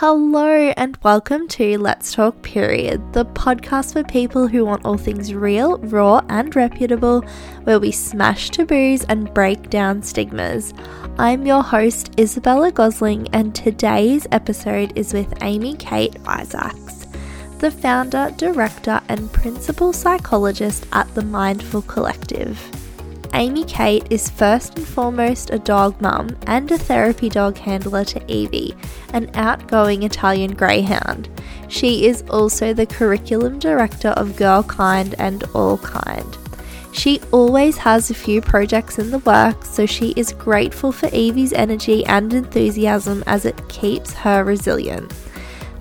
Hello, and welcome to Let's Talk Period, the podcast for people who want all things real, raw, and reputable, where we smash taboos and break down stigmas. I'm your host, Isabella Gosling, and today's episode is with Amy Kate Isaacs, the founder, director, and principal psychologist at the Mindful Collective. Amy Kate is first and foremost a dog mum and a therapy dog handler to Evie, an outgoing Italian greyhound. She is also the curriculum director of Girl Kind and All Kind. She always has a few projects in the works, so she is grateful for Evie's energy and enthusiasm as it keeps her resilient.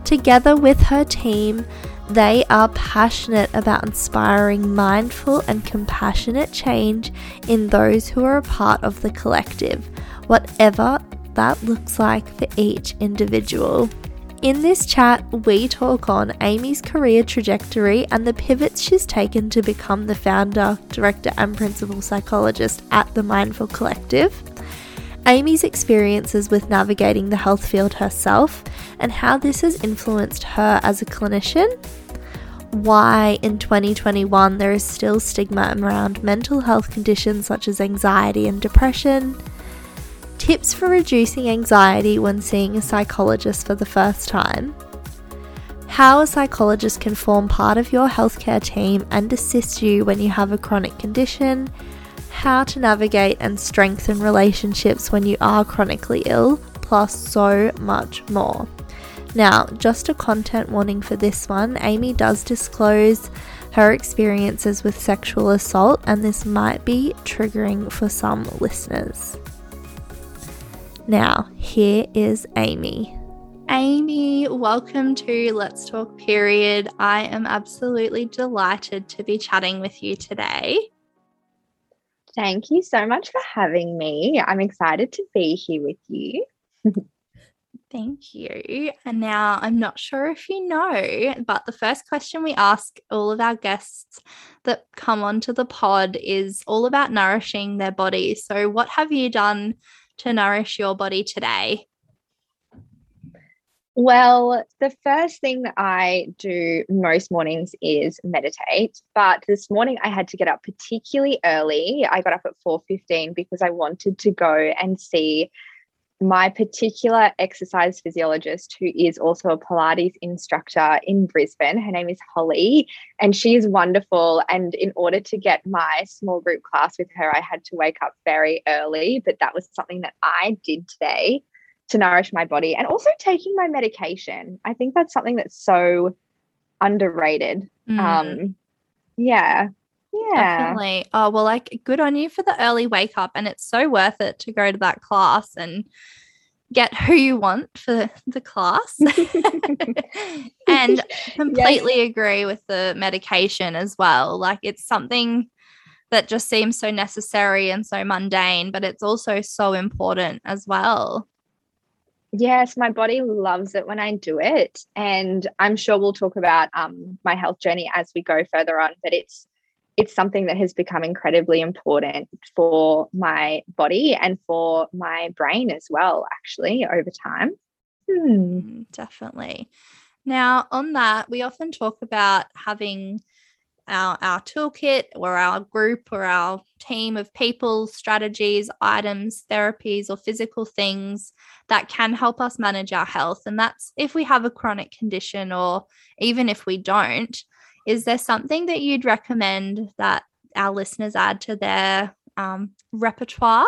Together with her team, they are passionate about inspiring mindful and compassionate change in those who are a part of the collective, whatever that looks like for each individual. In this chat, we talk on Amy's career trajectory and the pivots she's taken to become the founder, director, and principal psychologist at the Mindful Collective. Amy's experiences with navigating the health field herself and how this has influenced her as a clinician, why in 2021 there is still stigma around mental health conditions such as anxiety and depression, tips for reducing anxiety when seeing a psychologist for the first time, how a psychologist can form part of your healthcare team and assist you when you have a chronic condition how to navigate and strengthen relationships when you are chronically ill, plus so much more. Now, just a content warning for this one Amy does disclose her experiences with sexual assault, and this might be triggering for some listeners. Now, here is Amy. Amy, welcome to Let's Talk Period. I am absolutely delighted to be chatting with you today. Thank you so much for having me. I'm excited to be here with you. Thank you. And now I'm not sure if you know, but the first question we ask all of our guests that come onto the pod is all about nourishing their body. So, what have you done to nourish your body today? Well, the first thing that I do most mornings is meditate, but this morning I had to get up particularly early. I got up at 4:15 because I wanted to go and see my particular exercise physiologist who is also a Pilates instructor in Brisbane. Her name is Holly and she is wonderful and in order to get my small group class with her I had to wake up very early, but that was something that I did today to nourish my body and also taking my medication. I think that's something that's so underrated. Mm. Um, yeah. Yeah. Definitely. Oh, well, like good on you for the early wake up. And it's so worth it to go to that class and get who you want for the class. and completely yes. agree with the medication as well. Like it's something that just seems so necessary and so mundane, but it's also so important as well. Yes, my body loves it when I do it. And I'm sure we'll talk about um, my health journey as we go further on, but it's it's something that has become incredibly important for my body and for my brain as well, actually, over time. Hmm. Mm, definitely. Now, on that, we often talk about having our, our toolkit or our group or our team of people, strategies, items, therapies, or physical things that can help us manage our health. And that's if we have a chronic condition or even if we don't. Is there something that you'd recommend that our listeners add to their um, repertoire?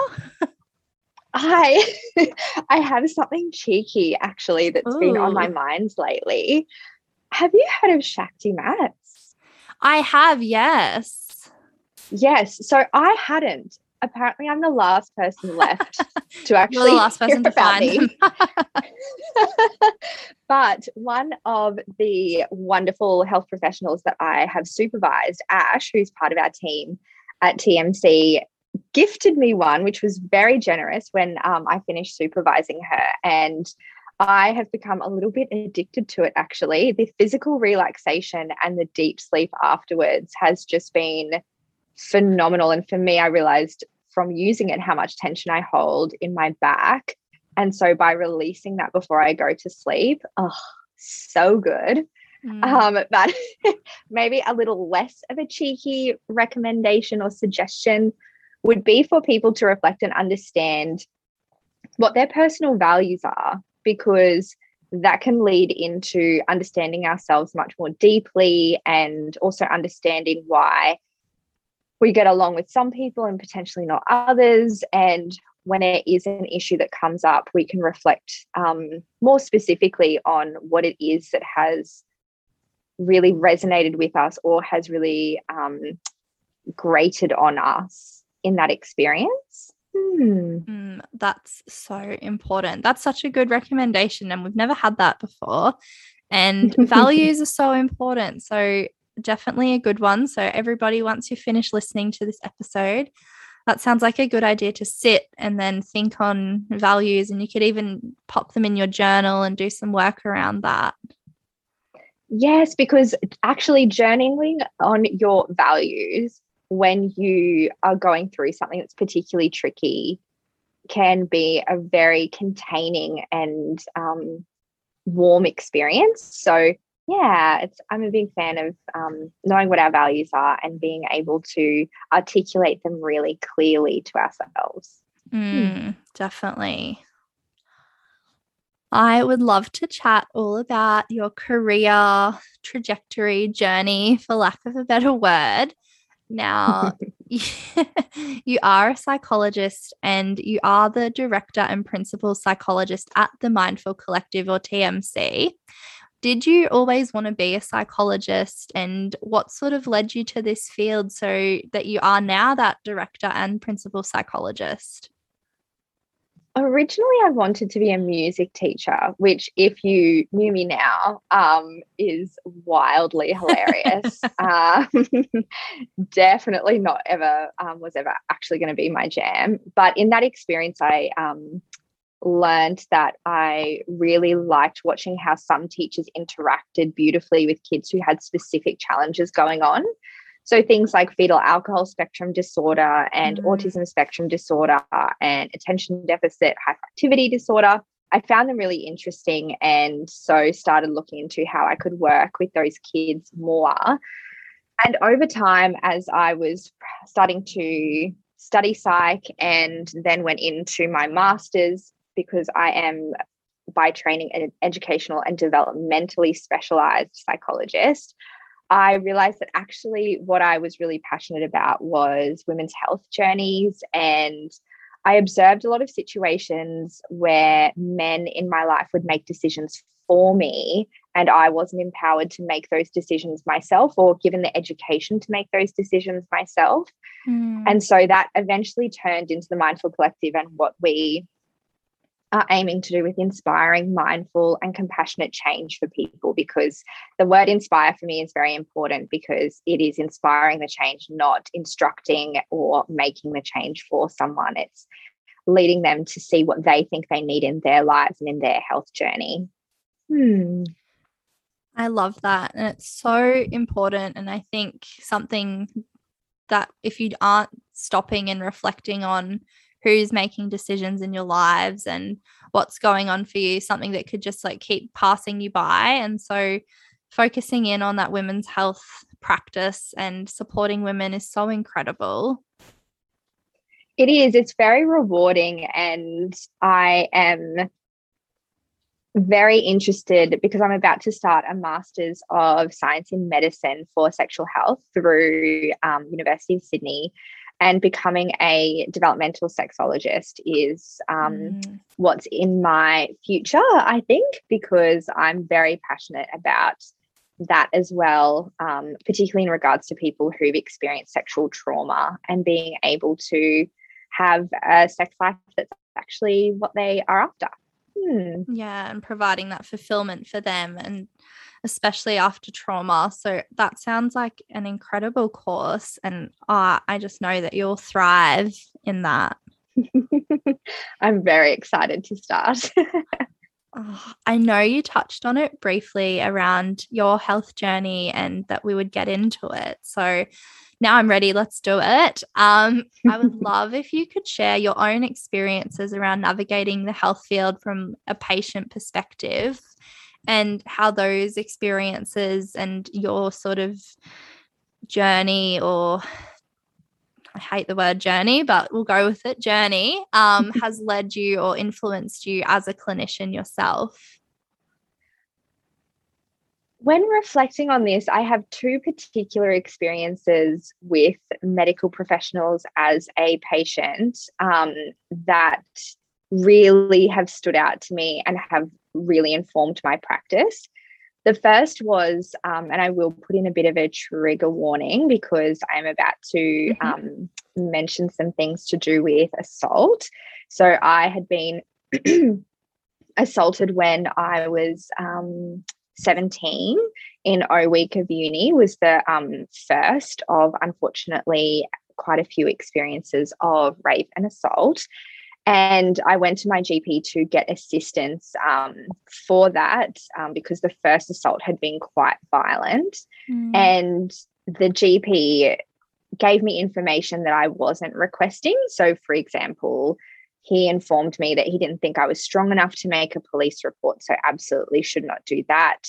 I I have something cheeky actually that's Ooh. been on my mind lately. Have you heard of Shakti Mat? I have, yes. Yes. So I hadn't. Apparently, I'm the last person left to actually You're the last person to find but one of the wonderful health professionals that I have supervised, Ash, who's part of our team at TMC, gifted me one, which was very generous when um, I finished supervising her. And I have become a little bit addicted to it actually. The physical relaxation and the deep sleep afterwards has just been phenomenal. And for me, I realized from using it how much tension I hold in my back And so by releasing that before I go to sleep, oh, so good. Mm. Um, but maybe a little less of a cheeky recommendation or suggestion would be for people to reflect and understand what their personal values are, because that can lead into understanding ourselves much more deeply and also understanding why we get along with some people and potentially not others. And when it is an issue that comes up, we can reflect um, more specifically on what it is that has really resonated with us or has really um, grated on us in that experience. Hmm. Mm, that's so important. That's such a good recommendation. And we've never had that before. And values are so important. So, definitely a good one. So, everybody, once you finish listening to this episode, that sounds like a good idea to sit and then think on values. And you could even pop them in your journal and do some work around that. Yes, because actually journaling on your values when you are going through something that's particularly tricky can be a very containing and um, warm experience. So yeah, it's I'm a big fan of um, knowing what our values are and being able to articulate them really clearly to ourselves. Mm, definitely. I would love to chat all about your career trajectory journey, for lack of a better word. Now, you are a psychologist and you are the director and principal psychologist at the Mindful Collective or TMC. Did you always want to be a psychologist and what sort of led you to this field so that you are now that director and principal psychologist? Originally, I wanted to be a music teacher, which, if you knew me now, um, is wildly hilarious. um, definitely not ever um, was ever actually going to be my jam. But in that experience, I um, learned that I really liked watching how some teachers interacted beautifully with kids who had specific challenges going on. So things like fetal alcohol spectrum disorder and mm. autism spectrum disorder and attention deficit hyperactivity disorder. I found them really interesting and so started looking into how I could work with those kids more. And over time, as I was starting to study psych and then went into my master's because I am by training an educational and developmentally specialized psychologist, I realized that actually what I was really passionate about was women's health journeys. And I observed a lot of situations where men in my life would make decisions for me, and I wasn't empowered to make those decisions myself or given the education to make those decisions myself. Mm. And so that eventually turned into the Mindful Collective and what we are aiming to do with inspiring, mindful, and compassionate change for people because the word inspire for me is very important because it is inspiring the change, not instructing or making the change for someone. It's leading them to see what they think they need in their lives and in their health journey. Hmm. I love that. And it's so important. And I think something that if you aren't stopping and reflecting on who's making decisions in your lives and what's going on for you, something that could just like keep passing you by. And so focusing in on that women's health practice and supporting women is so incredible. It is. It's very rewarding. And I am very interested because I'm about to start a master's of science in medicine for sexual health through um, University of Sydney and becoming a developmental sexologist is um, mm. what's in my future, I think, because I'm very passionate about that as well, um, particularly in regards to people who've experienced sexual trauma and being able to have a sex life that's actually what they are after. Hmm. Yeah, and providing that fulfillment for them and especially after trauma. So that sounds like an incredible course. And uh, I just know that you'll thrive in that. I'm very excited to start. Oh, I know you touched on it briefly around your health journey and that we would get into it. So now I'm ready. Let's do it. Um, I would love if you could share your own experiences around navigating the health field from a patient perspective and how those experiences and your sort of journey or I hate the word journey, but we'll go with it journey um, has led you or influenced you as a clinician yourself? When reflecting on this, I have two particular experiences with medical professionals as a patient um, that really have stood out to me and have really informed my practice. The first was, um, and I will put in a bit of a trigger warning because I'm about to mm-hmm. um, mention some things to do with assault. So I had been assaulted when I was um, 17 in O week of uni was the um, first of unfortunately quite a few experiences of rape and assault. And I went to my GP to get assistance um, for that um, because the first assault had been quite violent. Mm. And the GP gave me information that I wasn't requesting. So, for example, he informed me that he didn't think I was strong enough to make a police report, so absolutely should not do that.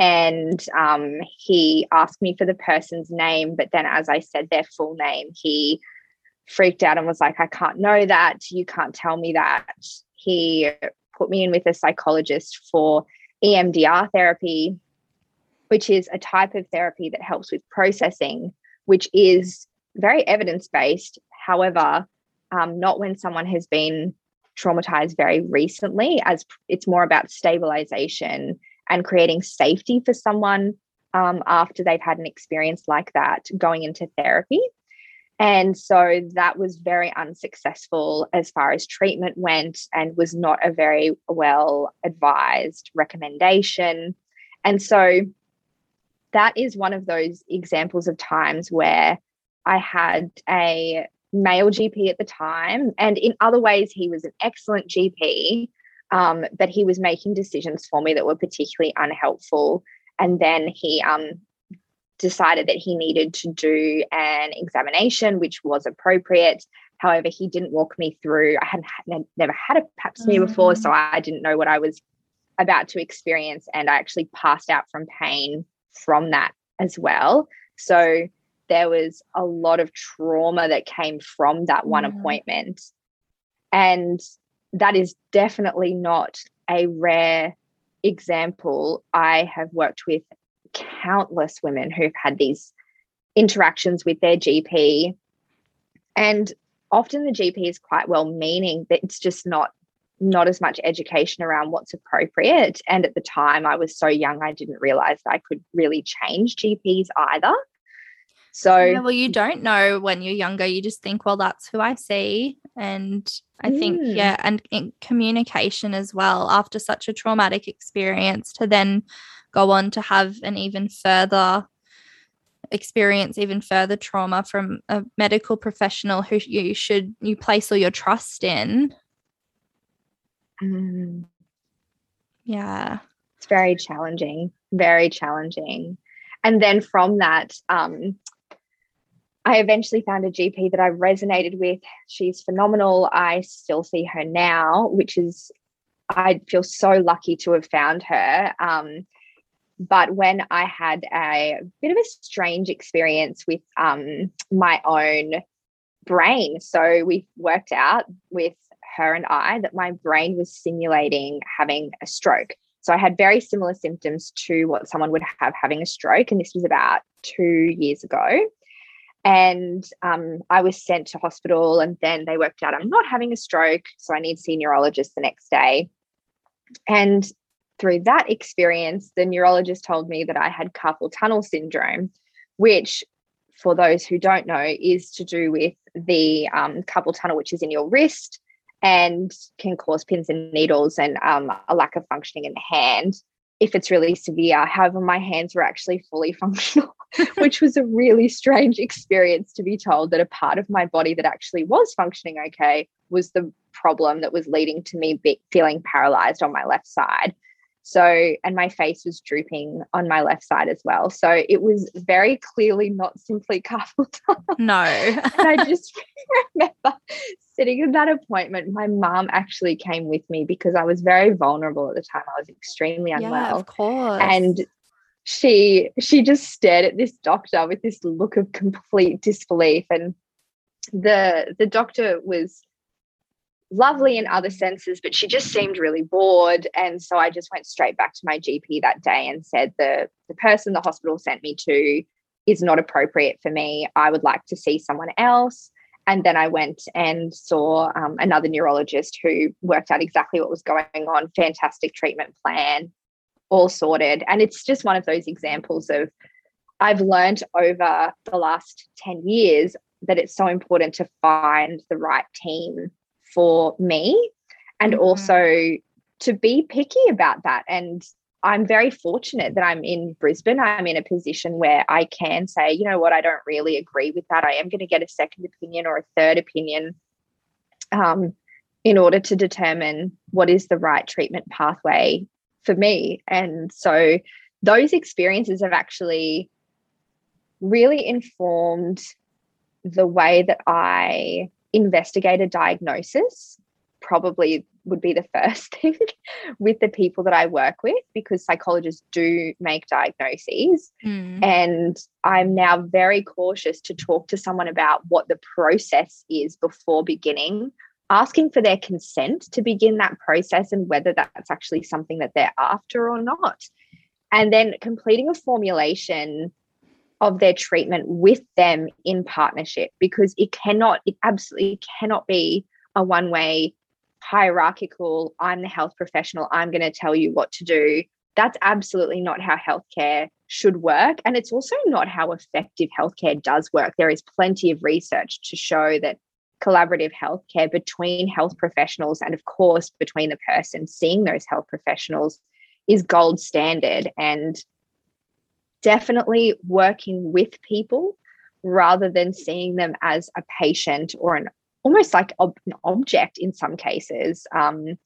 And um, he asked me for the person's name, but then, as I said their full name, he freaked out and was like, I can't know that. You can't tell me that. He put me in with a psychologist for EMDR therapy, which is a type of therapy that helps with processing, which is very evidence based. However, um, not when someone has been traumatized very recently, as it's more about stabilization and creating safety for someone um, after they've had an experience like that going into therapy. And so that was very unsuccessful as far as treatment went and was not a very well advised recommendation. And so that is one of those examples of times where I had a male GP at the time. And in other ways, he was an excellent GP, um, but he was making decisions for me that were particularly unhelpful. And then he um, decided that he needed to do an examination, which was appropriate. However, he didn't walk me through. I hadn't had, never had a pap smear mm-hmm. before, so I didn't know what I was about to experience, and I actually passed out from pain from that as well. So there was a lot of trauma that came from that one mm. appointment, and that is definitely not a rare example. I have worked with countless women who've had these interactions with their GP. And often the GP is quite well meaning, but it's just not not as much education around what's appropriate. And at the time I was so young, I didn't realize that I could really change GPs either. So yeah, well, you don't know when you're younger. You just think, well, that's who I see. And I mm. think, yeah, and communication as well after such a traumatic experience to then go on to have an even further experience even further trauma from a medical professional who you should you place all your trust in mm. yeah it's very challenging very challenging and then from that um, I eventually found a GP that I resonated with. She's phenomenal. I still see her now, which is, I feel so lucky to have found her. Um, but when I had a bit of a strange experience with um, my own brain, so we worked out with her and I that my brain was simulating having a stroke. So I had very similar symptoms to what someone would have having a stroke. And this was about two years ago. And um, I was sent to hospital, and then they worked out I'm not having a stroke. So I need to see a neurologist the next day. And through that experience, the neurologist told me that I had carpal tunnel syndrome, which, for those who don't know, is to do with the um, carpal tunnel, which is in your wrist and can cause pins and needles and um, a lack of functioning in the hand. if it's really severe. However, my hands were actually fully functional, which was a really strange experience to be told that a part of my body that actually was functioning okay was the problem that was leading to me be- feeling paralyzed on my left side. So, and my face was drooping on my left side as well. So it was very clearly not simply carpal tunnel. No. and I just remember sitting in that appointment. My mom actually came with me because I was very vulnerable at the time. I was extremely unwell. Yeah, of course. And she she just stared at this doctor with this look of complete disbelief. And the the doctor was lovely in other senses, but she just seemed really bored. And so I just went straight back to my GP that day and said, the, the person the hospital sent me to is not appropriate for me. I would like to see someone else. And then I went and saw um, another neurologist who worked out exactly what was going on, fantastic treatment plan, all sorted. And it's just one of those examples of I've learned over the last 10 years that it's so important to find the right team for me and mm-hmm. also to be picky about that and I'm very fortunate that I'm in Brisbane. I'm in a position where I can say, you know what, I don't really agree with that. I am going to get a second opinion or a third opinion um, in order to determine what is the right treatment pathway for me. And so those experiences have actually really informed the way that I investigate a diagnosis probably would be the first thing with the people that I work with because psychologists do make diagnoses. Mm. And I'm now very cautious to talk to someone about what the process is before beginning, asking for their consent to begin that process and whether that's actually something that they're after or not. And then completing a formulation of their treatment with them in partnership because it cannot, it absolutely cannot be a one way hierarchical, I'm the health professional, I'm going to tell you what to do. That's absolutely not how healthcare should work. And it's also not how effective healthcare does work. There is plenty of research to show that collaborative healthcare between health professionals and, of course, between the person seeing those health professionals is gold standard. And definitely working with people rather than seeing them as a patient or an almost like ob- an object in some cases um,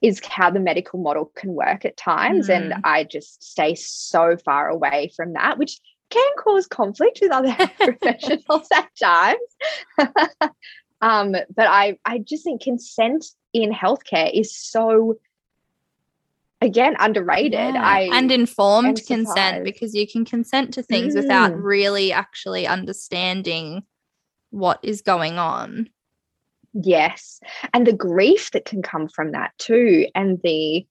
is how the medical model can work at times mm. and i just stay so far away from that which can cause conflict with other professionals at times um, but i i just think consent in healthcare is so again underrated yeah. I and informed consent because you can consent to things mm. without really actually understanding what is going on yes and the grief that can come from that too and the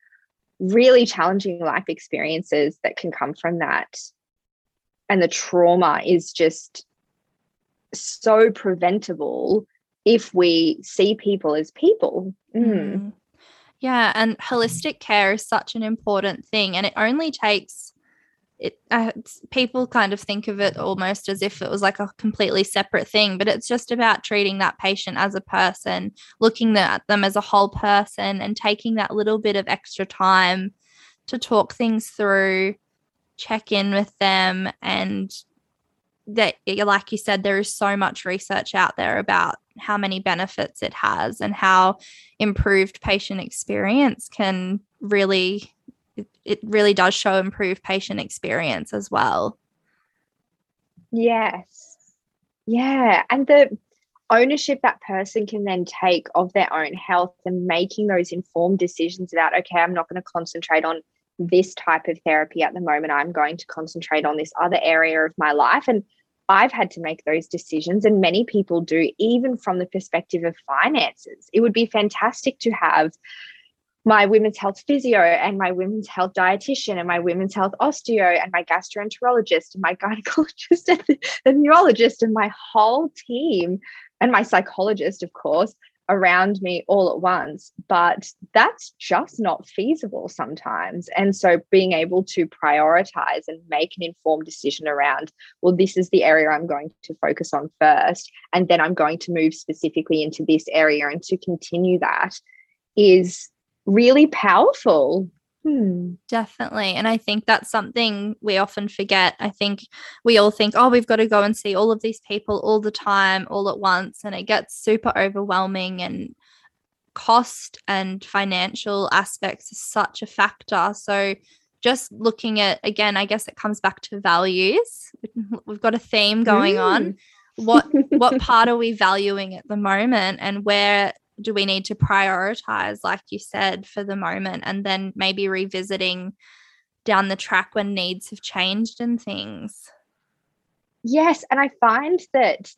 really challenging life experiences that can come from that and the trauma is just so preventable if we see people as people mm. Mm. Yeah, and holistic care is such an important thing, and it only takes it. Uh, people kind of think of it almost as if it was like a completely separate thing, but it's just about treating that patient as a person, looking at them as a whole person, and taking that little bit of extra time to talk things through, check in with them, and that, like you said, there is so much research out there about how many benefits it has and how improved patient experience can really it really does show improved patient experience as well. Yes. Yeah and the ownership that person can then take of their own health and making those informed decisions about okay i'm not going to concentrate on this type of therapy at the moment. I'm going to concentrate on this other area of my life and I've had to make those decisions, and many people do, even from the perspective of finances. It would be fantastic to have my women's health physio and my women's health dietitian and my women's health osteo and my gastroenterologist and my gynecologist and the neurologist and my whole team and my psychologist, of course, around me all at once, but that's just not feasible sometimes. And so being able to prioritize and make an informed decision around, well, this is the area I'm going to focus on first, and then I'm going to move specifically into this area and to continue that is really powerful. Hmm. Definitely. And I think that's something we often forget. I think we all think, oh, we've got to go and see all of these people all the time, all at once. And it gets super overwhelming and cost and financial aspects is such a factor. So just looking at again, I guess it comes back to values. We've got a theme going mm. on. What what part are we valuing at the moment and where do we need to prioritize, like you said, for the moment, and then maybe revisiting down the track when needs have changed and things? Yes. And I find that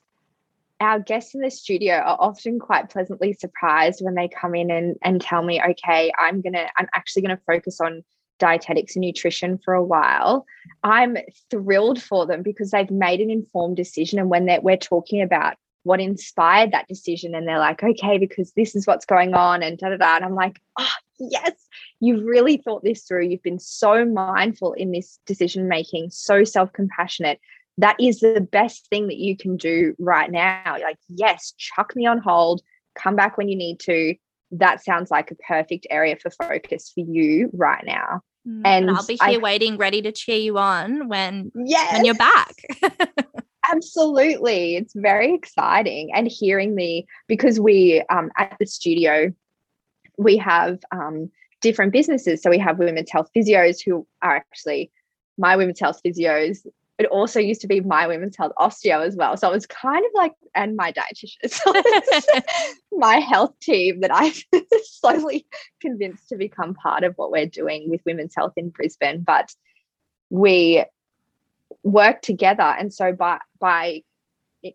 our guests in the studio are often quite pleasantly surprised when they come in and, and tell me, okay, I'm gonna, I'm actually gonna focus on dietetics and nutrition for a while. I'm thrilled for them because they've made an informed decision. And when we're talking about what inspired that decision and they're like okay because this is what's going on and da da da and i'm like oh yes you've really thought this through. You've been so mindful in this decision making so self-compassionate. That is the best thing that you can do right now. Like yes chuck me on hold. Come back when you need to. That sounds like a perfect area for focus for you right now. Mm, and, and, I'll be here I, waiting, ready to cheer you on when yes. when you're back. Absolutely. It's very exciting. And hearing the, because we um, at the studio, we have um, different businesses. So we have women's health physios who are actually my women's health physios. It also used to be my women's health osteo as well. So it was kind of like, and my dietitian. So my health team that I've slowly convinced to become part of what we're doing with women's health in Brisbane. But we work together and so by by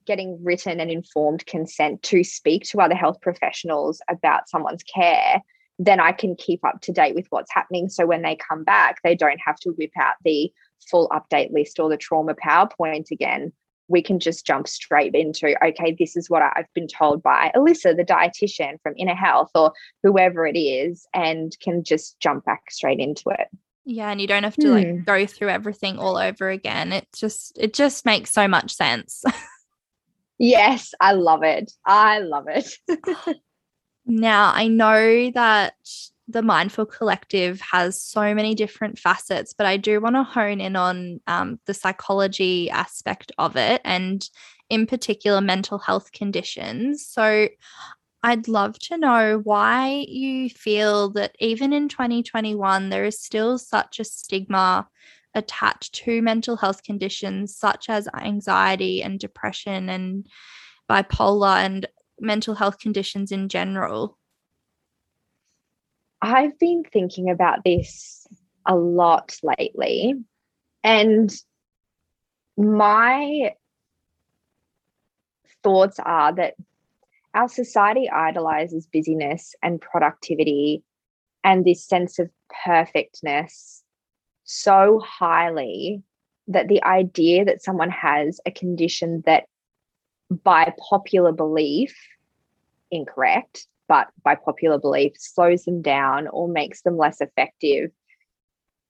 getting written and informed consent to speak to other health professionals about someone's care then I can keep up to date with what's happening. So when they come back, they don't have to whip out the full update list or the trauma PowerPoint again. We can just jump straight into, okay, this is what I've been told by Alyssa, the dietitian from Inner Health, or whoever it is, and can just jump back straight into it. Yeah, and you don't have to like hmm. go through everything all over again. It just it just makes so much sense. yes, I love it. I love it. now, I know that the Mindful Collective has so many different facets, but I do want to hone in on um, the psychology aspect of it and, in particular, mental health conditions. So, I'd love to know why you feel that even in 2021, there is still such a stigma attached to mental health conditions such as anxiety and depression and bipolar and mental health conditions in general. I've been thinking about this a lot lately. And my thoughts are that our society idolizes busyness and productivity and this sense of perfectness so highly that the idea that someone has a condition that by popular belief incorrect but by popular belief slows them down or makes them less effective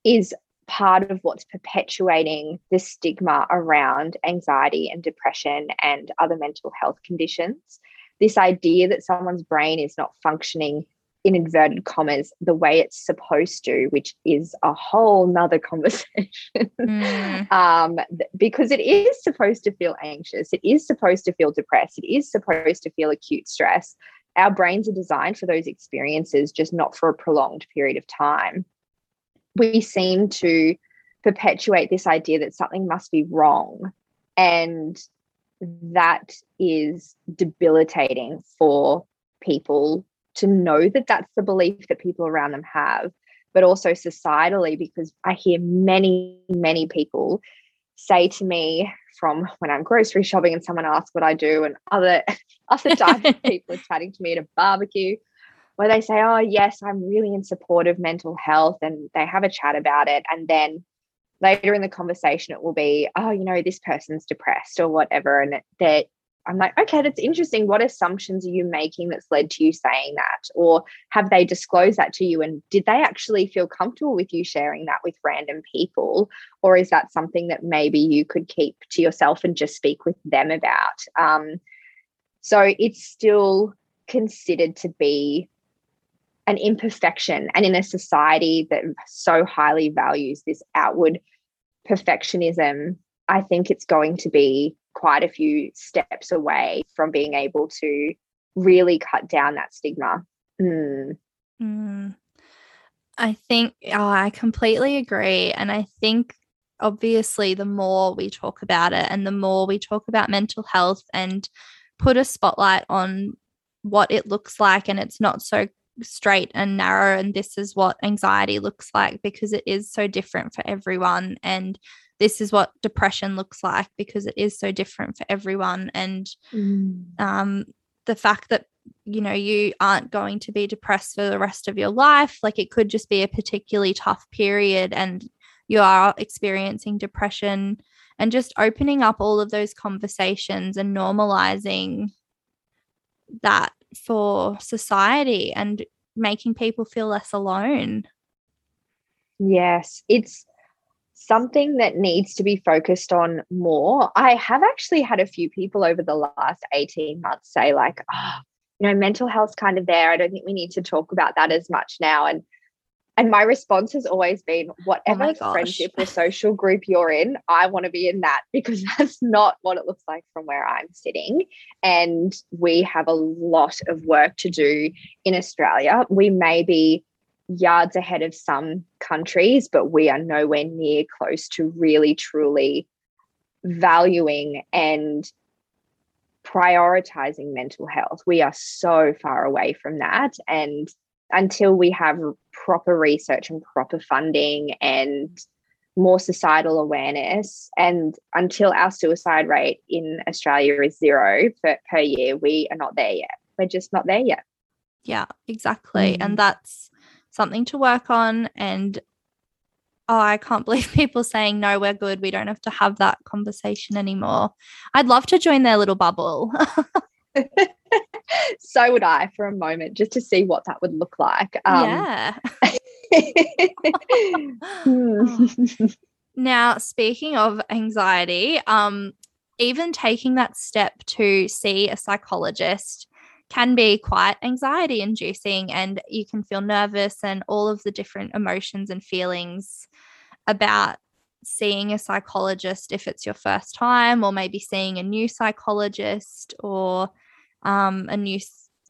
is part of what's perpetuating the stigma around anxiety and depression and other mental health conditions this idea that someone's brain is not functioning in inverted commas the way it's supposed to which is a whole nother conversation. Mm. um, because it is supposed to feel anxious it is supposed to feel depressed it is supposed to feel acute stress. Our brains are designed for those experiences just not for a prolonged period of time. We seem to perpetuate this idea that something must be wrong and that is debilitating for people to know that that's the belief that people around them have, but also societally, because I hear many, many people say to me from when I'm grocery shopping and someone asks what I do, and other other times people are chatting to me at a barbecue where they say, Oh, yes, I'm really in support of mental health, and they have a chat about it. And then later in the conversation it will be oh you know this person's depressed or whatever and that i'm like okay that's interesting. What assumptions are you making that's led to you saying that? Or have they disclosed that to you? And did they actually feel comfortable with you sharing that with random people? Or is that something that maybe you could keep to yourself and just speak with them about? Um, so it's still considered to be an imperfection. And in a society that so highly values this outward perfectionism, I think it's going to be quite a few steps away from being able to really cut down that stigma. Mm. Mm. I think oh, I completely agree. And I think obviously the more we talk about it and the more we talk about mental health and put a spotlight on what it looks like and it's not so straight and narrow and this is what anxiety looks like because it is so different for everyone and this is what depression looks like because it is so different for everyone and mm. um, the fact that you know you aren't going to be depressed for the rest of your life like it could just be a particularly tough period and you are experiencing depression and just opening up all of those conversations and normalizing that for society and making people feel less alone. Yes, it's something that needs to be focused on more. I have actually had a few people over the last 18 months say, like, oh, you know, mental health's kind of there. I don't think we need to talk about that as much now. And and my response has always been oh whatever oh friendship or social group you're in, I want to be in that because that's not what it looks like from where I'm sitting. And we have a lot of work to do in Australia. We may be yards ahead of some countries, but we are nowhere near close to really, truly valuing and prioritizing mental health. We are so far away from that. And until we have proper research and proper funding and more societal awareness. And until our suicide rate in australia is zero per, per year we are not there yet. We're just not there yet. Yeah exactly. Mm. and that's something to work on. And oh i can't believe people saying no we're good. We don't have to have that conversation anymore. I'd love to join their little bubble so would I for a moment, just to see what that would look like. Um, yeah. Hmm. now, speaking of anxiety, um, even taking that step to see a psychologist can be quite anxiety inducing, and you can feel nervous and all of the different emotions and feelings about seeing a psychologist if it's your first time, or maybe seeing a new psychologist, or um, a new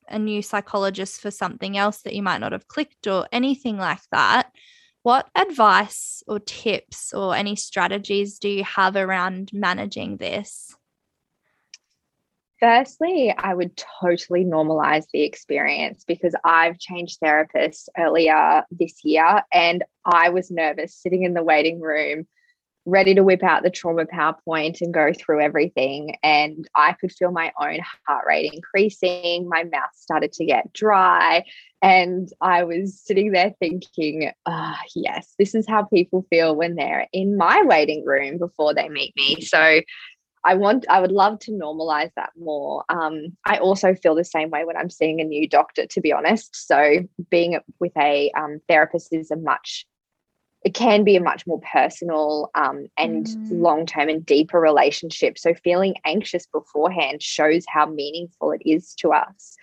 a new psychologist for something else that you might not have clicked or anything like that. What advice or tips or any strategies do you have around managing this? Firstly, I would totally normalize the experience because I've changed therapists earlier this year and I was nervous sitting in the waiting room ready to whip out the trauma PowerPoint and go through everything. And I could feel my own heart rate increasing. My mouth started to get dry. And I was sitting there thinking, ah, oh, yes, this is how people feel when they're in my waiting room before they meet me. So I want, I would love to normalize that more. Um, I also feel the same way when I'm seeing a new doctor, to be honest. So being with a um, therapist is a much it can be a much more personal um, and mm. long term and deeper relationship. So, feeling anxious beforehand shows how meaningful it is to us.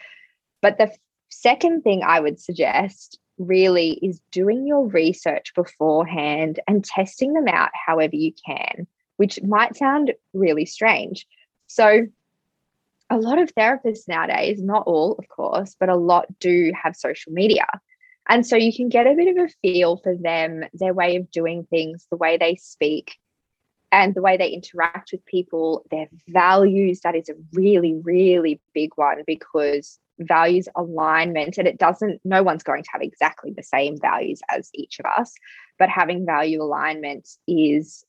But the second thing I would suggest really is doing your research beforehand and testing them out however you can, which might sound really strange. So, a lot of therapists nowadays, not all, of course, but a lot do have social media. And so you can get a bit of a feel for them, their way of doing things, the way they speak, and the way they interact with people, their values. That is a really, really big one because values alignment, and it doesn't, no one's going to have exactly the same values as each of us, but having value alignment is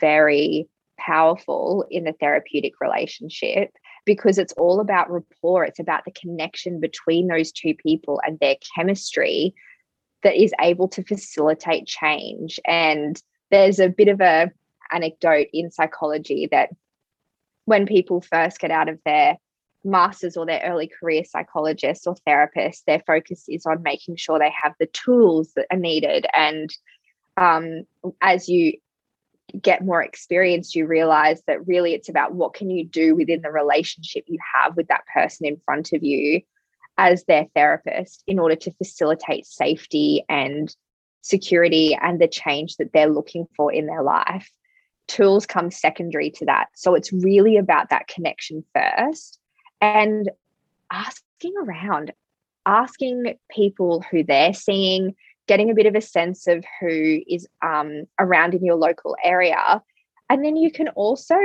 very powerful in the therapeutic relationship because it's all about rapport. It's about the connection between those two people and their chemistry that is able to facilitate change. And there's a bit of a anecdote in psychology that when people first get out of their masters or their early career psychologists or therapists, their focus is on making sure they have the tools that are needed. And um, as you get more experience, you realize that really it's about what can you do within the relationship you have with that person in front of you as their therapist in order to facilitate safety and security and the change that they're looking for in their life. Tools come secondary to that. So it's really about that connection first and asking around, asking people who they're seeing, getting a bit of a sense of who is um, around in your local area. And then you can also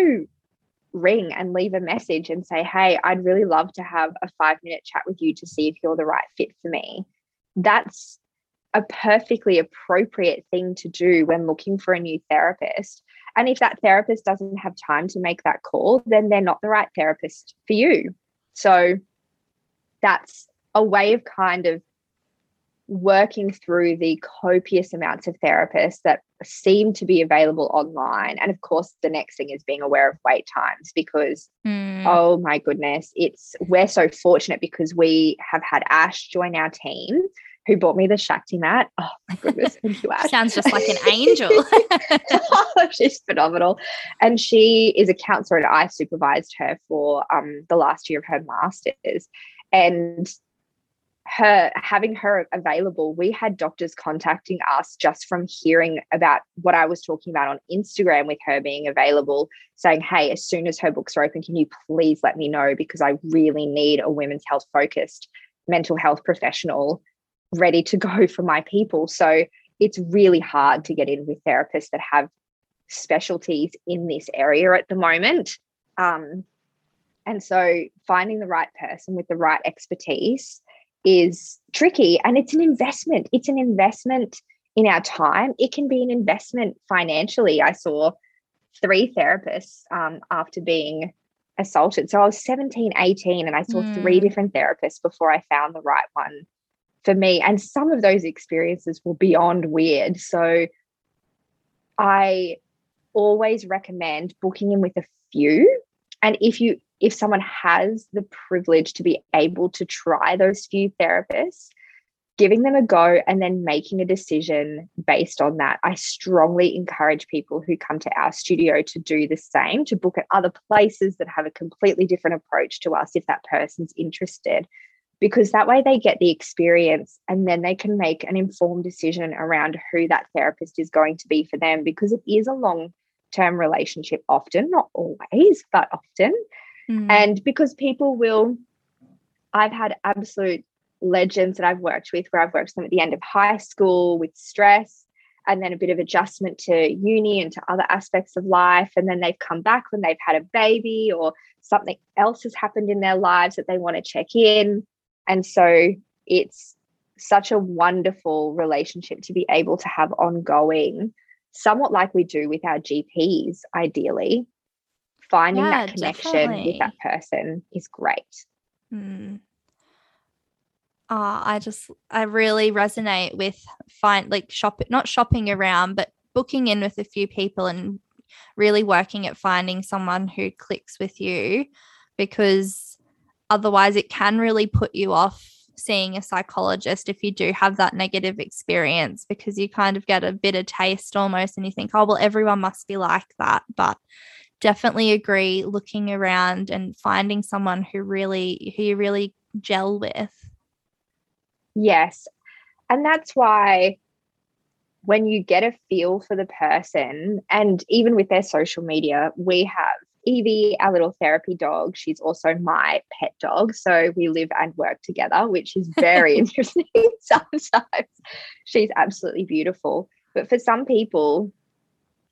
ring and leave a message and say, Hey, I'd really love to have a five minute chat with you to see if you're the right fit for me. That's a perfectly appropriate thing to do when looking for a new therapist. And if that therapist doesn't have time to make that call, then they're not the right therapist for you. So that's a way of kind of working through the copious amounts of therapists that seem to be available online. And of course, the next thing is being aware of wait times because, mm. oh my goodness, it's we're so fortunate because we have had Ash join our team who bought me the Shakti mat. Oh my goodness, thank you, Ash. Sounds just like an angel. oh, she's phenomenal. And she is a counselor and I supervised her for um, the last year of her master's. And her having her available, we had doctors contacting us just from hearing about what I was talking about on Instagram with her being available, saying, Hey, as soon as her books are open, can you please let me know? Because I really need a women's health focused mental health professional ready to go for my people. So it's really hard to get in with therapists that have specialties in this area at the moment. Um, and so finding the right person with the right expertise is tricky and it's an investment. It's an investment in our time. It can be an investment financially. I saw three therapists um, after being assaulted. So I was 17, 18, and I saw mm. three different therapists before I found the right one for me. And some of those experiences were beyond weird. So I always recommend booking in with a few. And if you if someone has the privilege to be able to try those few therapists, giving them a go and then making a decision based on that. I strongly encourage people who come to our studio to do the same, to book at other places that have a completely different approach to us if that person's interested, because that way they get the experience and then they can make an informed decision around who that therapist is going to be for them because it is a long term relationship often, not always, but often. Mm. And because people will, I've had absolute legends that I've worked with where I've worked with them at the end of high school with stress and then a bit of adjustment to uni and to other aspects of life. And then they've come back when they've had a baby or something else has happened in their lives that they want to check in. And so it's such a wonderful relationship to be able to have ongoing, somewhat like we do with our GPs, ideally, finding yeah, that connection definitely. with that person is great. Mm. I just I really resonate with find like shopping not shopping around but booking in with a few people and really working at finding someone who clicks with you because otherwise it can really put you off seeing a psychologist if you do have that negative experience because you kind of get a bitter taste almost and you think oh well everyone must be like that but definitely agree looking around and finding someone who really who you really gel with. Yes. And that's why when you get a feel for the person and even with their social media we have evie our little therapy dog. She's also my pet dog. So we live and work together which is very interesting sometimes. She's absolutely beautiful. But for some people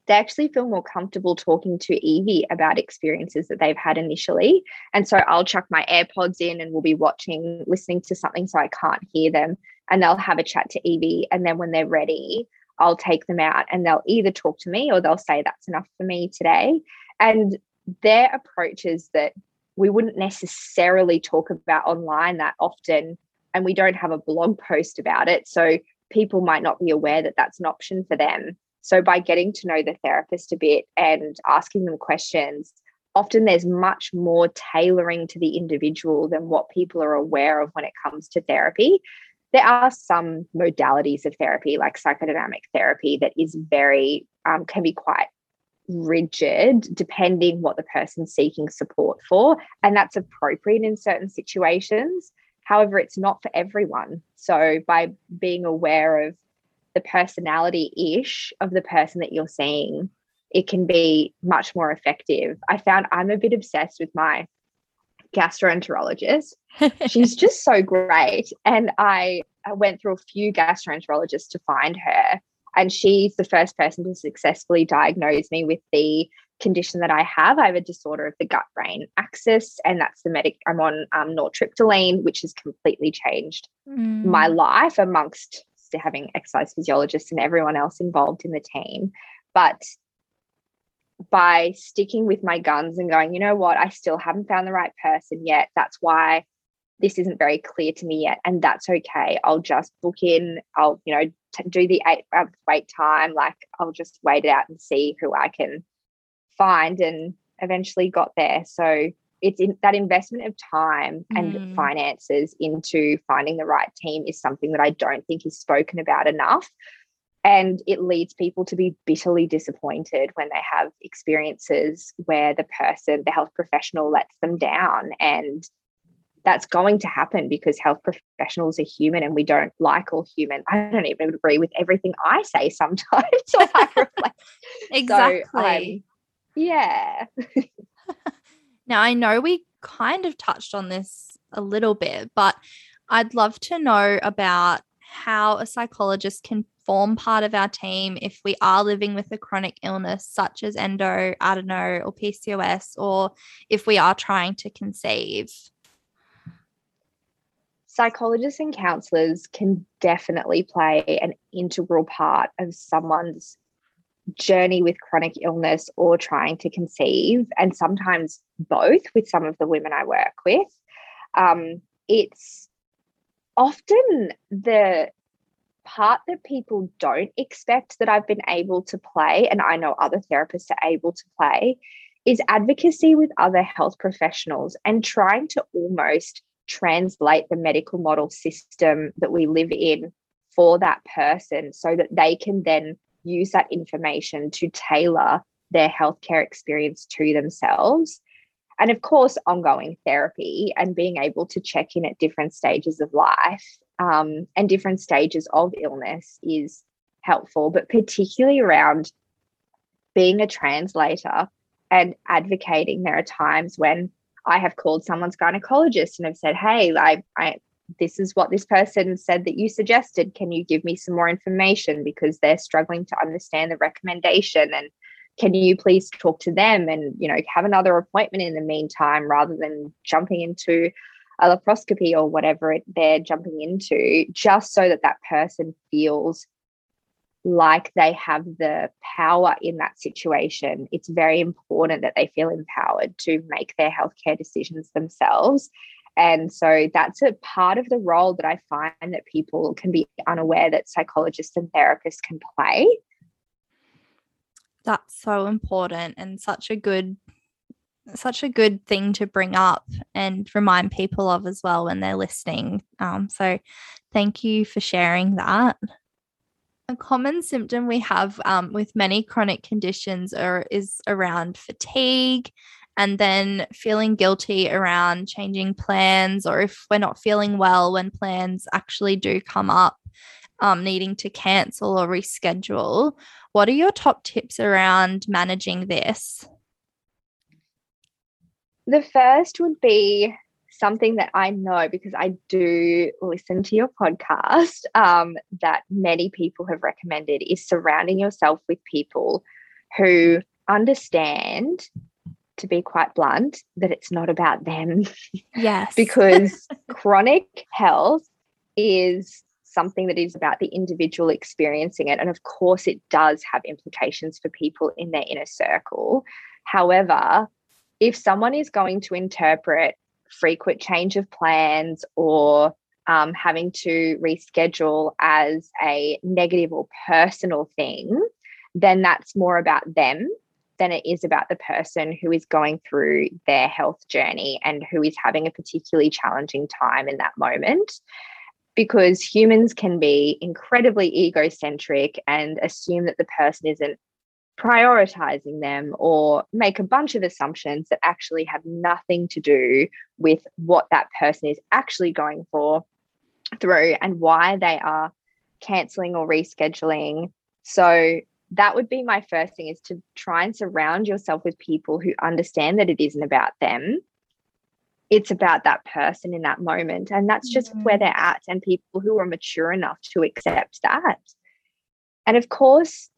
they actually feel more comfortable talking to Evie about experiences that they've had initially. And so I'll chuck my AirPods in and we'll be watching, listening to something so I can't hear them. And they'll have a chat to Evie. And then when they're ready, I'll take them out and they'll either talk to me or they'll say, That's enough for me today. And their approaches that we wouldn't necessarily talk about online that often. And we don't have a blog post about it. So people might not be aware that that's an option for them so, by getting to know the therapist a bit and asking them questions, often there's much more tailoring to the individual than what people are aware of when it comes to therapy. There are some modalities of therapy, like psychodynamic therapy, that is very, um, can be quite rigid depending what the person's seeking support for. And that's appropriate in certain situations. However, it's not for everyone. So, by being aware of the personality ish of the person that you're seeing, it can be much more effective. I found I'm a bit obsessed with my gastroenterologist. She's just so great. And I, I went through a few gastroenterologists to find her. And she's the first person to successfully diagnose me with the condition that I have. I have a disorder of the gut brain axis, and that's the medic. I'm on um, nortriptyline, which has completely changed mm. my life amongst having exercise physiologists and everyone else involved in the team. But by sticking with my guns and going, you know what, I still haven't found the right person yet. That's why this isn't very clear to me yet. And that's okay. I'll just book in, I'll, you know, t- do the eight hour wait time. Like I'll just wait it out and see who I can find and eventually got there. So it's in that investment of time and mm. finances into finding the right team is something that I don't think is spoken about enough. And it leads people to be bitterly disappointed when they have experiences where the person, the health professional, lets them down. And that's going to happen because health professionals are human and we don't like all human. I don't even agree with everything I say sometimes. so exactly. So, um, yeah. now, I know we kind of touched on this a little bit, but I'd love to know about how a psychologist can form part of our team if we are living with a chronic illness such as endo, adeno, or PCOS, or if we are trying to conceive? Psychologists and counselors can definitely play an integral part of someone's journey with chronic illness or trying to conceive, and sometimes both with some of the women I work with. Um, it's often the part that people don't expect that I've been able to play, and I know other therapists are able to play, is advocacy with other health professionals and trying to almost translate the medical model system that we live in for that person so that they can then use that information to tailor their healthcare experience to themselves. And of course, ongoing therapy and being able to check in at different stages of life um, and different stages of illness is helpful, but particularly around being a translator and advocating. There are times when I have called someone's gynecologist and have said, Hey, I, I, this is what this person said that you suggested. Can you give me some more information? Because they're struggling to understand the recommendation. And can you please talk to them and, you know, have another appointment in the meantime rather than jumping into a laparoscopy or whatever it, they're jumping into, just so that that person feels like they have the power in that situation. It's very important that they feel empowered to make their healthcare decisions themselves. And so that's a part of the role that I find that people can be unaware that psychologists and therapists can play. That's so important and such a good such a good thing to bring up and remind people of as well when they're listening. Um, so, thank you for sharing that. A common symptom we have um, with many chronic conditions are, is around fatigue and then feeling guilty around changing plans or if we're not feeling well when plans actually do come up, um, needing to cancel or reschedule. What are your top tips around managing this? The first would be something that I know because I do listen to your podcast um, that many people have recommended is surrounding yourself with people who understand, to be quite blunt, that it's not about them. Yes. because chronic health is something that is about the individual experiencing it. And of course, it does have implications for people in their inner circle. However, if someone is going to interpret frequent change of plans or um, having to reschedule as a negative or personal thing, then that's more about them than it is about the person who is going through their health journey and who is having a particularly challenging time in that moment. Because humans can be incredibly egocentric and assume that the person isn't prioritizing them or make a bunch of assumptions that actually have nothing to do with what that person is actually going for through and why they are canceling or rescheduling. So that would be my first thing is to try and surround yourself with people who understand that it isn't about them. It's about that person in that moment. And that's just mm-hmm. where they're at, and people who are mature enough to accept that. And of course,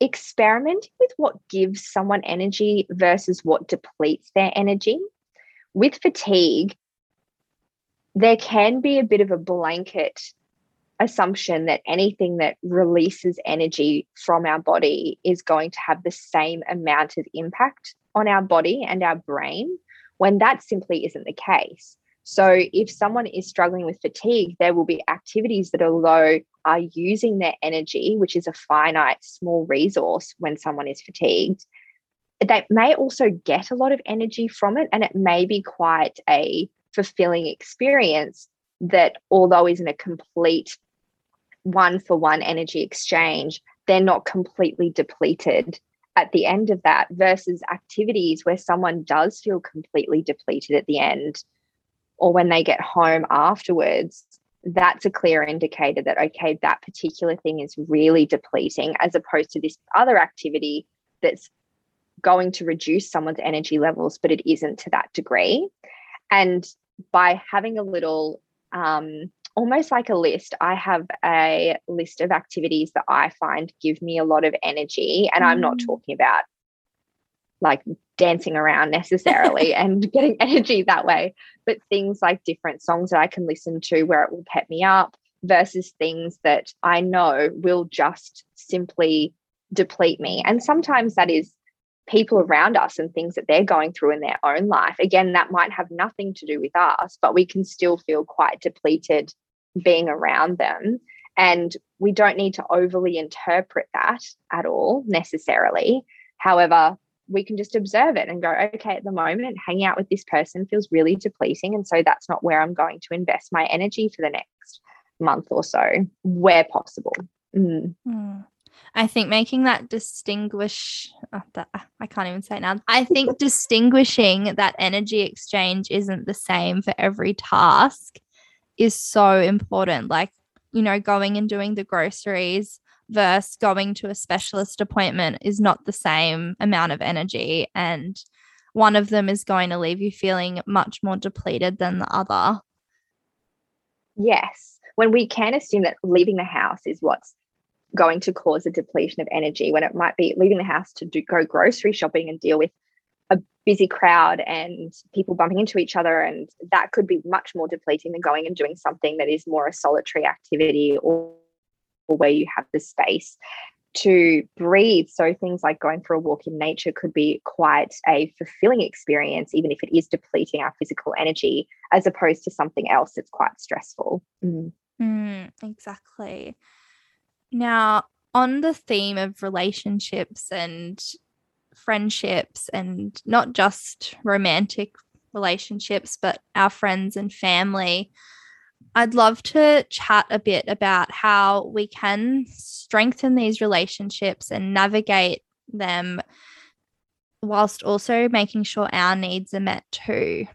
experimenting with what gives someone energy versus what depletes their energy. With fatigue, there can be a bit of a blanket assumption that anything that releases energy from our body is going to have the same amount of impact on our body and our brain when that simply isn't the case. So, if someone is struggling with fatigue, there will be activities that, although are using their energy, which is a finite, small resource when someone is fatigued, they may also get a lot of energy from it. And it may be quite a fulfilling experience that, although isn't a complete one for one energy exchange, they're not completely depleted at the end of that versus activities where someone does feel completely depleted at the end or when they get home afterwards that's a clear indicator that okay that particular thing is really depleting as opposed to this other activity that's going to reduce someone's energy levels but it isn't to that degree. And by having a little um, almost like a list. I have a list of activities that I find give me a lot of energy. And mm. I'm not mm. talking about like dancing around necessarily and getting energy that way, but things like different songs that I can listen to where it will pep me up versus things that I know will just simply deplete me. And sometimes that is people around us and things that they're going through in their own life. Again, that might have nothing to do with us, but we can still feel quite depleted being around them. And we don't need to overly interpret that at all necessarily. However, we can just observe it and go, okay, at the moment, hanging out with this person feels really depleting. And so that's not where I'm going to invest my energy for the next month or so, where possible. Mm. Mm. I think making that distinguish, oh, that, I can't even say it now. I think distinguishing that energy exchange isn't the same for every task is so important. Like, you know, going and doing the groceries versus going to a specialist appointment is not the same amount of energy. And one of them is going to leave you feeling much more depleted than the other. Yes. When we can assume that leaving the house is what's going to cause a depletion of energy, when it might be leaving the house to do, go grocery shopping and deal with a busy crowd and people bumping into each other and that could be much more depleting than going and doing something that is more a solitary activity or, or where you have the space to breathe. So things like going for a walk in nature could be quite a fulfilling experience even if it is depleting our physical energy as opposed to something else that's quite stressful. Mm. Mm, exactly. Now on the theme of relationships and friendships and not just romantic relationships, but our friends and family. I'd love to chat a bit about how we can strengthen these relationships and navigate them whilst also making sure our needs are met too.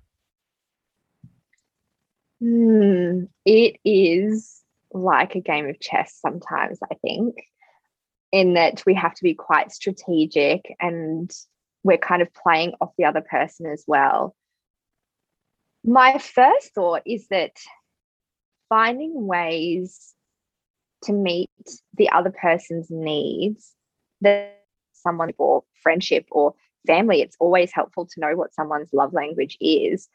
Mm, it is like a game of chess sometimes, I think in that we have to be quite strategic and we're kind of playing off the other person as well. My first thought is that finding ways to meet the other person's needs that someone or friendship or family it's always helpful to know what someone's love language is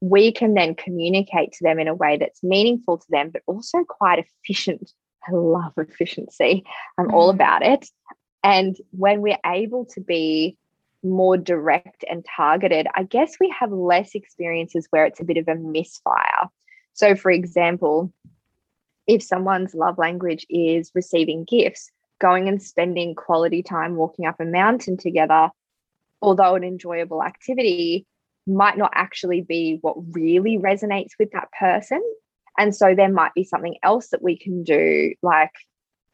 we can then communicate to them in a way that's meaningful to them but also quite efficient I love efficiency. I'm mm. all about it. And when we're able to be more direct and targeted, I guess we have less experiences where it's a bit of a misfire. So, for example, if someone's love language is receiving gifts, going and spending quality time walking up a mountain together, although an enjoyable activity, might not actually be what really resonates with that person. And so there might be something else that we can do, like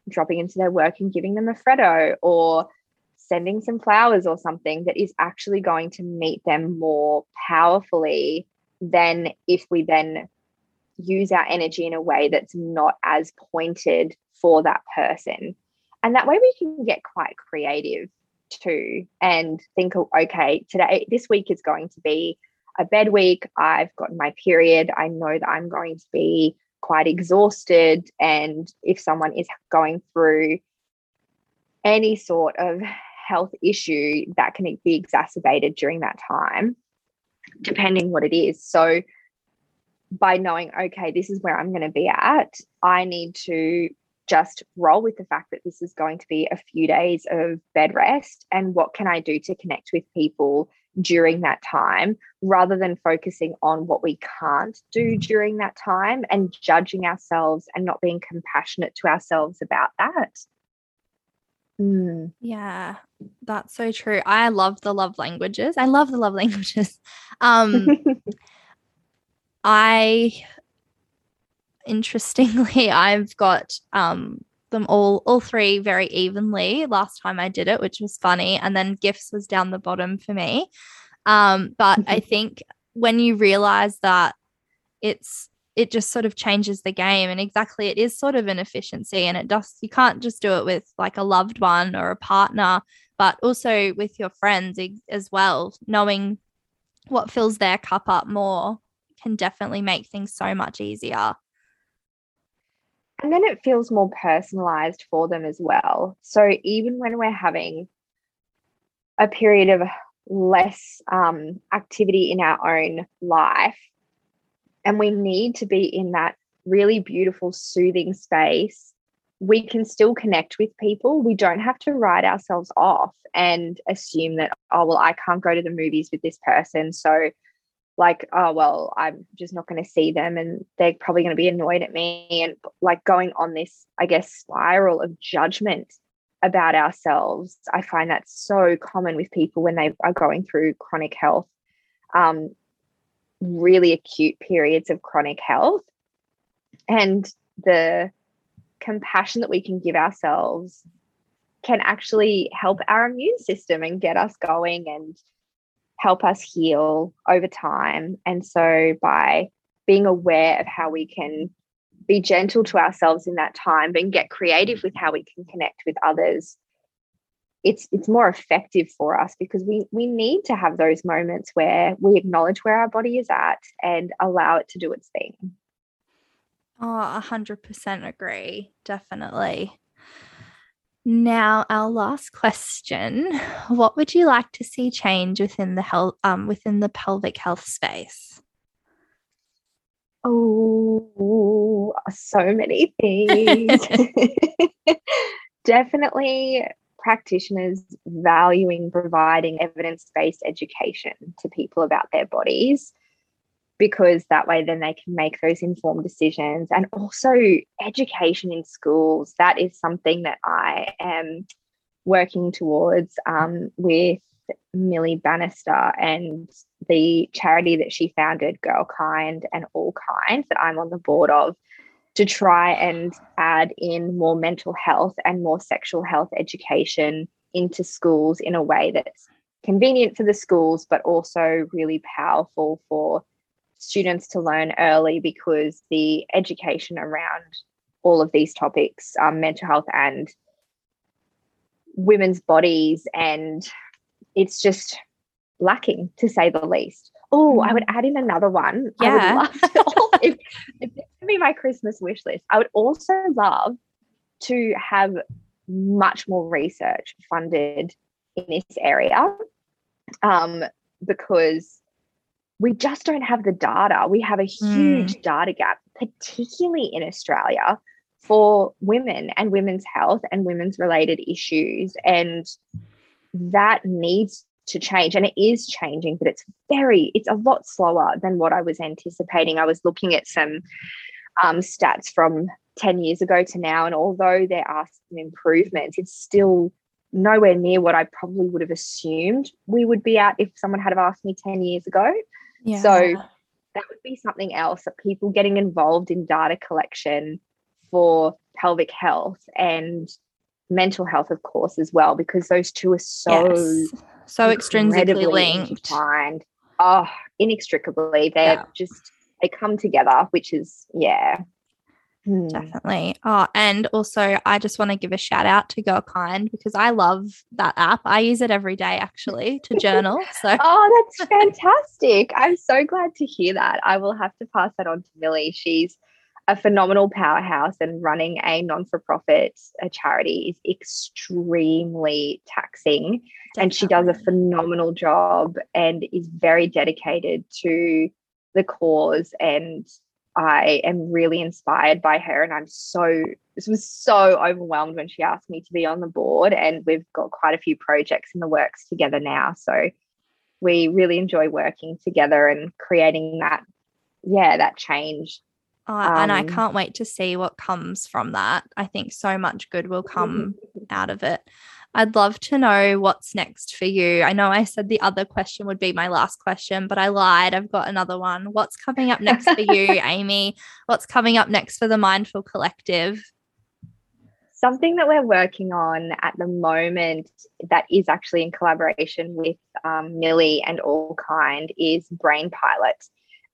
dropping into their work and giving them a Freddo or sending some flowers or something that is actually going to meet them more powerfully than if we then use our energy in a way that's not as pointed for that person. And that way we can get quite creative too and think, oh, okay, today, this week is going to be a bed week. I've got my period. I know that I'm going to be quite exhausted. And if someone is going through any sort of health issue, that can be exacerbated during that time, depending what it is. So, by knowing, okay, this is where I'm going to be at, I need to just roll with the fact that this is going to be a few days of bed rest and what can I do to connect with people during that time rather than focusing on what we can't do during that time and judging ourselves and not being compassionate to ourselves about that. Mm. Yeah, that's so true. I love the love languages. I love the love languages. Um, I interestingly, I've got um them all all three very evenly last time I did it, which was funny. And then gifts was down the bottom for me. Um, but I think when you realize that it's it just sort of changes the game and exactly it is sort of an efficiency and it does you can't just do it with like a loved one or a partner but also with your friends as well knowing what fills their cup up more can definitely make things so much easier and then it feels more personalized for them as well. So even when we're having a period of less um, activity in our own life, and we need to be in that really beautiful, soothing space, we can still connect with people. We don't have to write ourselves off and assume that, oh, well, I can't go to the movies with this person. So like, oh, well, I'm just not going to see them and they're probably going to be annoyed at me. And like going on this, I guess, spiral of judgment about ourselves. I find that so common with people when they are going through chronic health, um, really acute periods of chronic health. And the compassion that we can give ourselves can actually help our immune system and get us going and help us heal over time. And so by being aware of how we can be gentle to ourselves in that time and get creative with how we can connect with others it's it's more effective for us because we we need to have those moments where we acknowledge where our body is at and allow it to do its thing. Oh 100% agree. Definitely now, our last question: What would you like to see change within the health, um, within the pelvic health space? Oh, so many things. Definitely, practitioners valuing providing evidence-based education to people about their bodies because that way then they can make those informed decisions. And also education in schools that is something that i am working towards um, with millie bannister and the charity that she founded girl kind and all kind that i'm on the board of to try and add in more mental health and more sexual health education into schools in a way that's convenient for the schools but also really powerful for students to learn early because the education around all of these topics, um, mental health and women's bodies, and it's just lacking to say the least. Oh, I would mm. add in another one. Yeah. To, if, if this can be my Christmas wish list, I would also love to have much more research funded in this area um, because we just don't have the data. We have a huge mm. data gap, particularly in Australia, for women and women's health and women's related issues. And that needs to change. And it is changing, but it's very, it's a lot slower than what I was anticipating. I was looking at some um, stats from 10 years ago to now. And although there are some improvements, it's still nowhere near what I probably would have assumed we would be at if someone had asked me 10 years ago. Yeah. So that would be something else that people getting involved in data collection for pelvic health and mental health, of course, as well, because those two are so Yes. So extrinsically linked. intertwined. Oh, inextricably. They're Yeah. just they come together, which is yeah. Hmm. Definitely. Oh, and also I just want to give a shout out to Girl Kind because I love that app. I use it every day actually to journal. So Oh, that's fantastic. I'm so glad to hear that. I will have to pass that on to Millie. She's a phenomenal powerhouse and running a non for profit a charity is extremely taxing. And she does a phenomenal job and is very dedicated to the cause. And I am really inspired by her. And I'm so, this was so overwhelmed when she asked me to be on the board. And we've got quite a few projects in the works together now. So we really enjoy working together and creating that, yeah, that change. Oh, and I Um, can't wait to see what comes from that. I think so much good will come out of it. I'd love to know what's next for you. I know I said the other question would be my last question, but I lied. I've got another one. What's coming up next for you, Amy? What's coming up next for the Mindful Collective? Something that we're working on at the moment that is actually in collaboration with um, Millie and All Kind is Brain Pilot.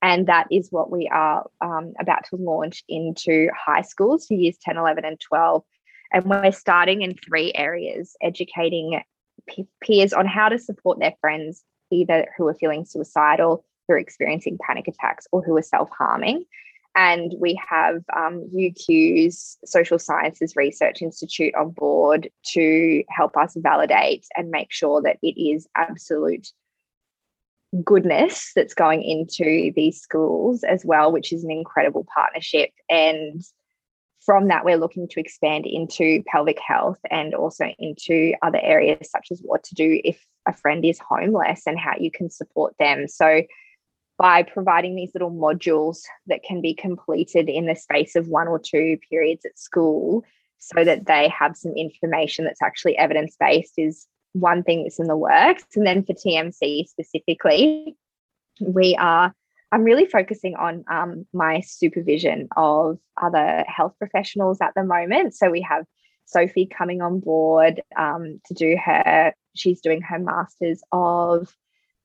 And that is what we are um, about to launch into high schools for years 10, 11, and 12. And we're starting in three areas educating pe- peers on how to support their friends, either who are feeling suicidal, who are experiencing panic attacks, or who are self harming. And we have um, UQ's Social Sciences Research Institute on board to help us validate and make sure that it is absolute goodness that's going into these schools as well, which is an incredible partnership. And from that, we're looking to expand into pelvic health and also into other areas such as what to do if a friend is homeless and how you can support them. So, by providing these little modules that can be completed in the space of one or two periods at school so that they have some information that's actually evidence based is one thing that's in the works. And then for TMC specifically, we are, I'm really focusing on um, my supervision of other health professionals at the moment. So we have Sophie coming on board um, to do her, she's doing her master's of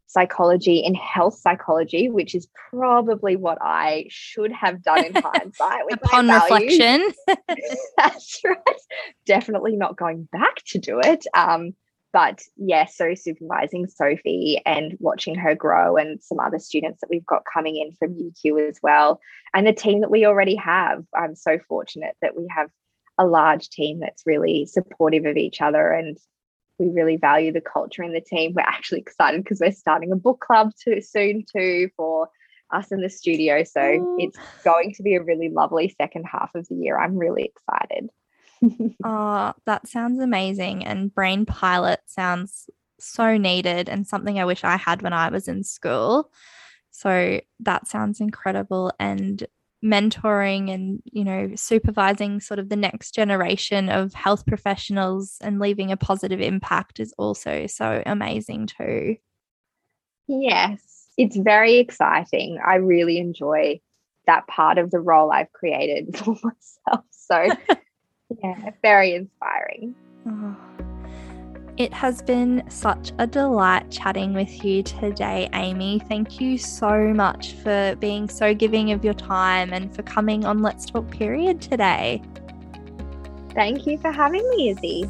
psychology in health psychology, which is probably what I should have done in hindsight. Upon reflection. That's right. Definitely not going back to do it. Um, but yeah, so supervising Sophie and watching her grow, and some other students that we've got coming in from UQ as well, and the team that we already have. I'm so fortunate that we have a large team that's really supportive of each other and we really value the culture in the team. We're actually excited because we're starting a book club too soon too for us in the studio. So it's going to be a really lovely second half of the year. I'm really excited. Oh, that sounds amazing. And Brain Pilot sounds so needed and something I wish I had when I was in school. So that sounds incredible. And mentoring and, you know, supervising sort of the next generation of health professionals and leaving a positive impact is also so amazing too. Yes, it's very exciting. I really enjoy that part of the role I've created for myself. So, yeah, very inspiring. Oh. It has been such a delight chatting with you today, Amy. Thank you so much for being so giving of your time and for coming on Let's Talk Period today. Thank you for having me, Izzy.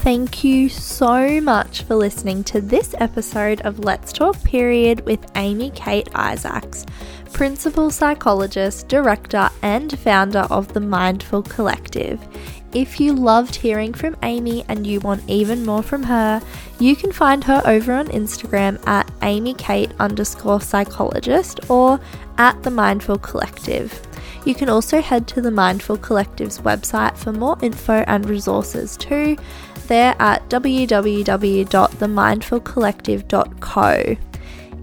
Thank you so much for listening to this episode of Let's Talk Period with Amy Kate Isaacs, Principal Psychologist, Director, and Founder of the Mindful Collective. If you loved hearing from Amy and you want even more from her, you can find her over on Instagram at amykate underscore psychologist or at the Mindful Collective. You can also head to the Mindful Collective's website for more info and resources too. They're at www.themindfulcollective.co.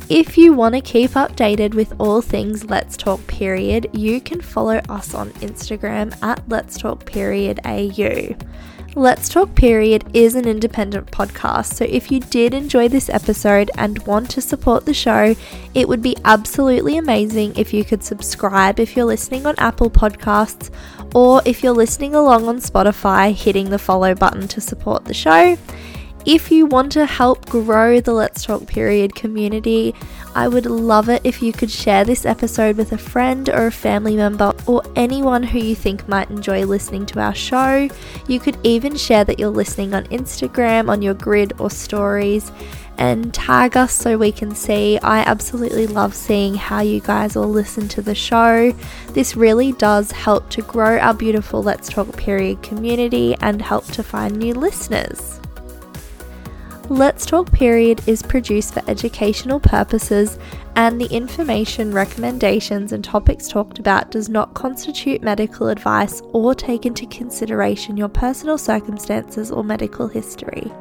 If you want to keep updated with all things Let's Talk Period, you can follow us on Instagram at Let's Talk Period AU. Let's Talk Period is an independent podcast, so if you did enjoy this episode and want to support the show, it would be absolutely amazing if you could subscribe if you're listening on Apple Podcasts or if you're listening along on Spotify, hitting the follow button to support the show. If you want to help grow the Let's Talk Period community, I would love it if you could share this episode with a friend or a family member or anyone who you think might enjoy listening to our show. You could even share that you're listening on Instagram, on your grid or stories, and tag us so we can see. I absolutely love seeing how you guys all listen to the show. This really does help to grow our beautiful Let's Talk Period community and help to find new listeners. Let's Talk Period is produced for educational purposes, and the information, recommendations, and topics talked about does not constitute medical advice or take into consideration your personal circumstances or medical history.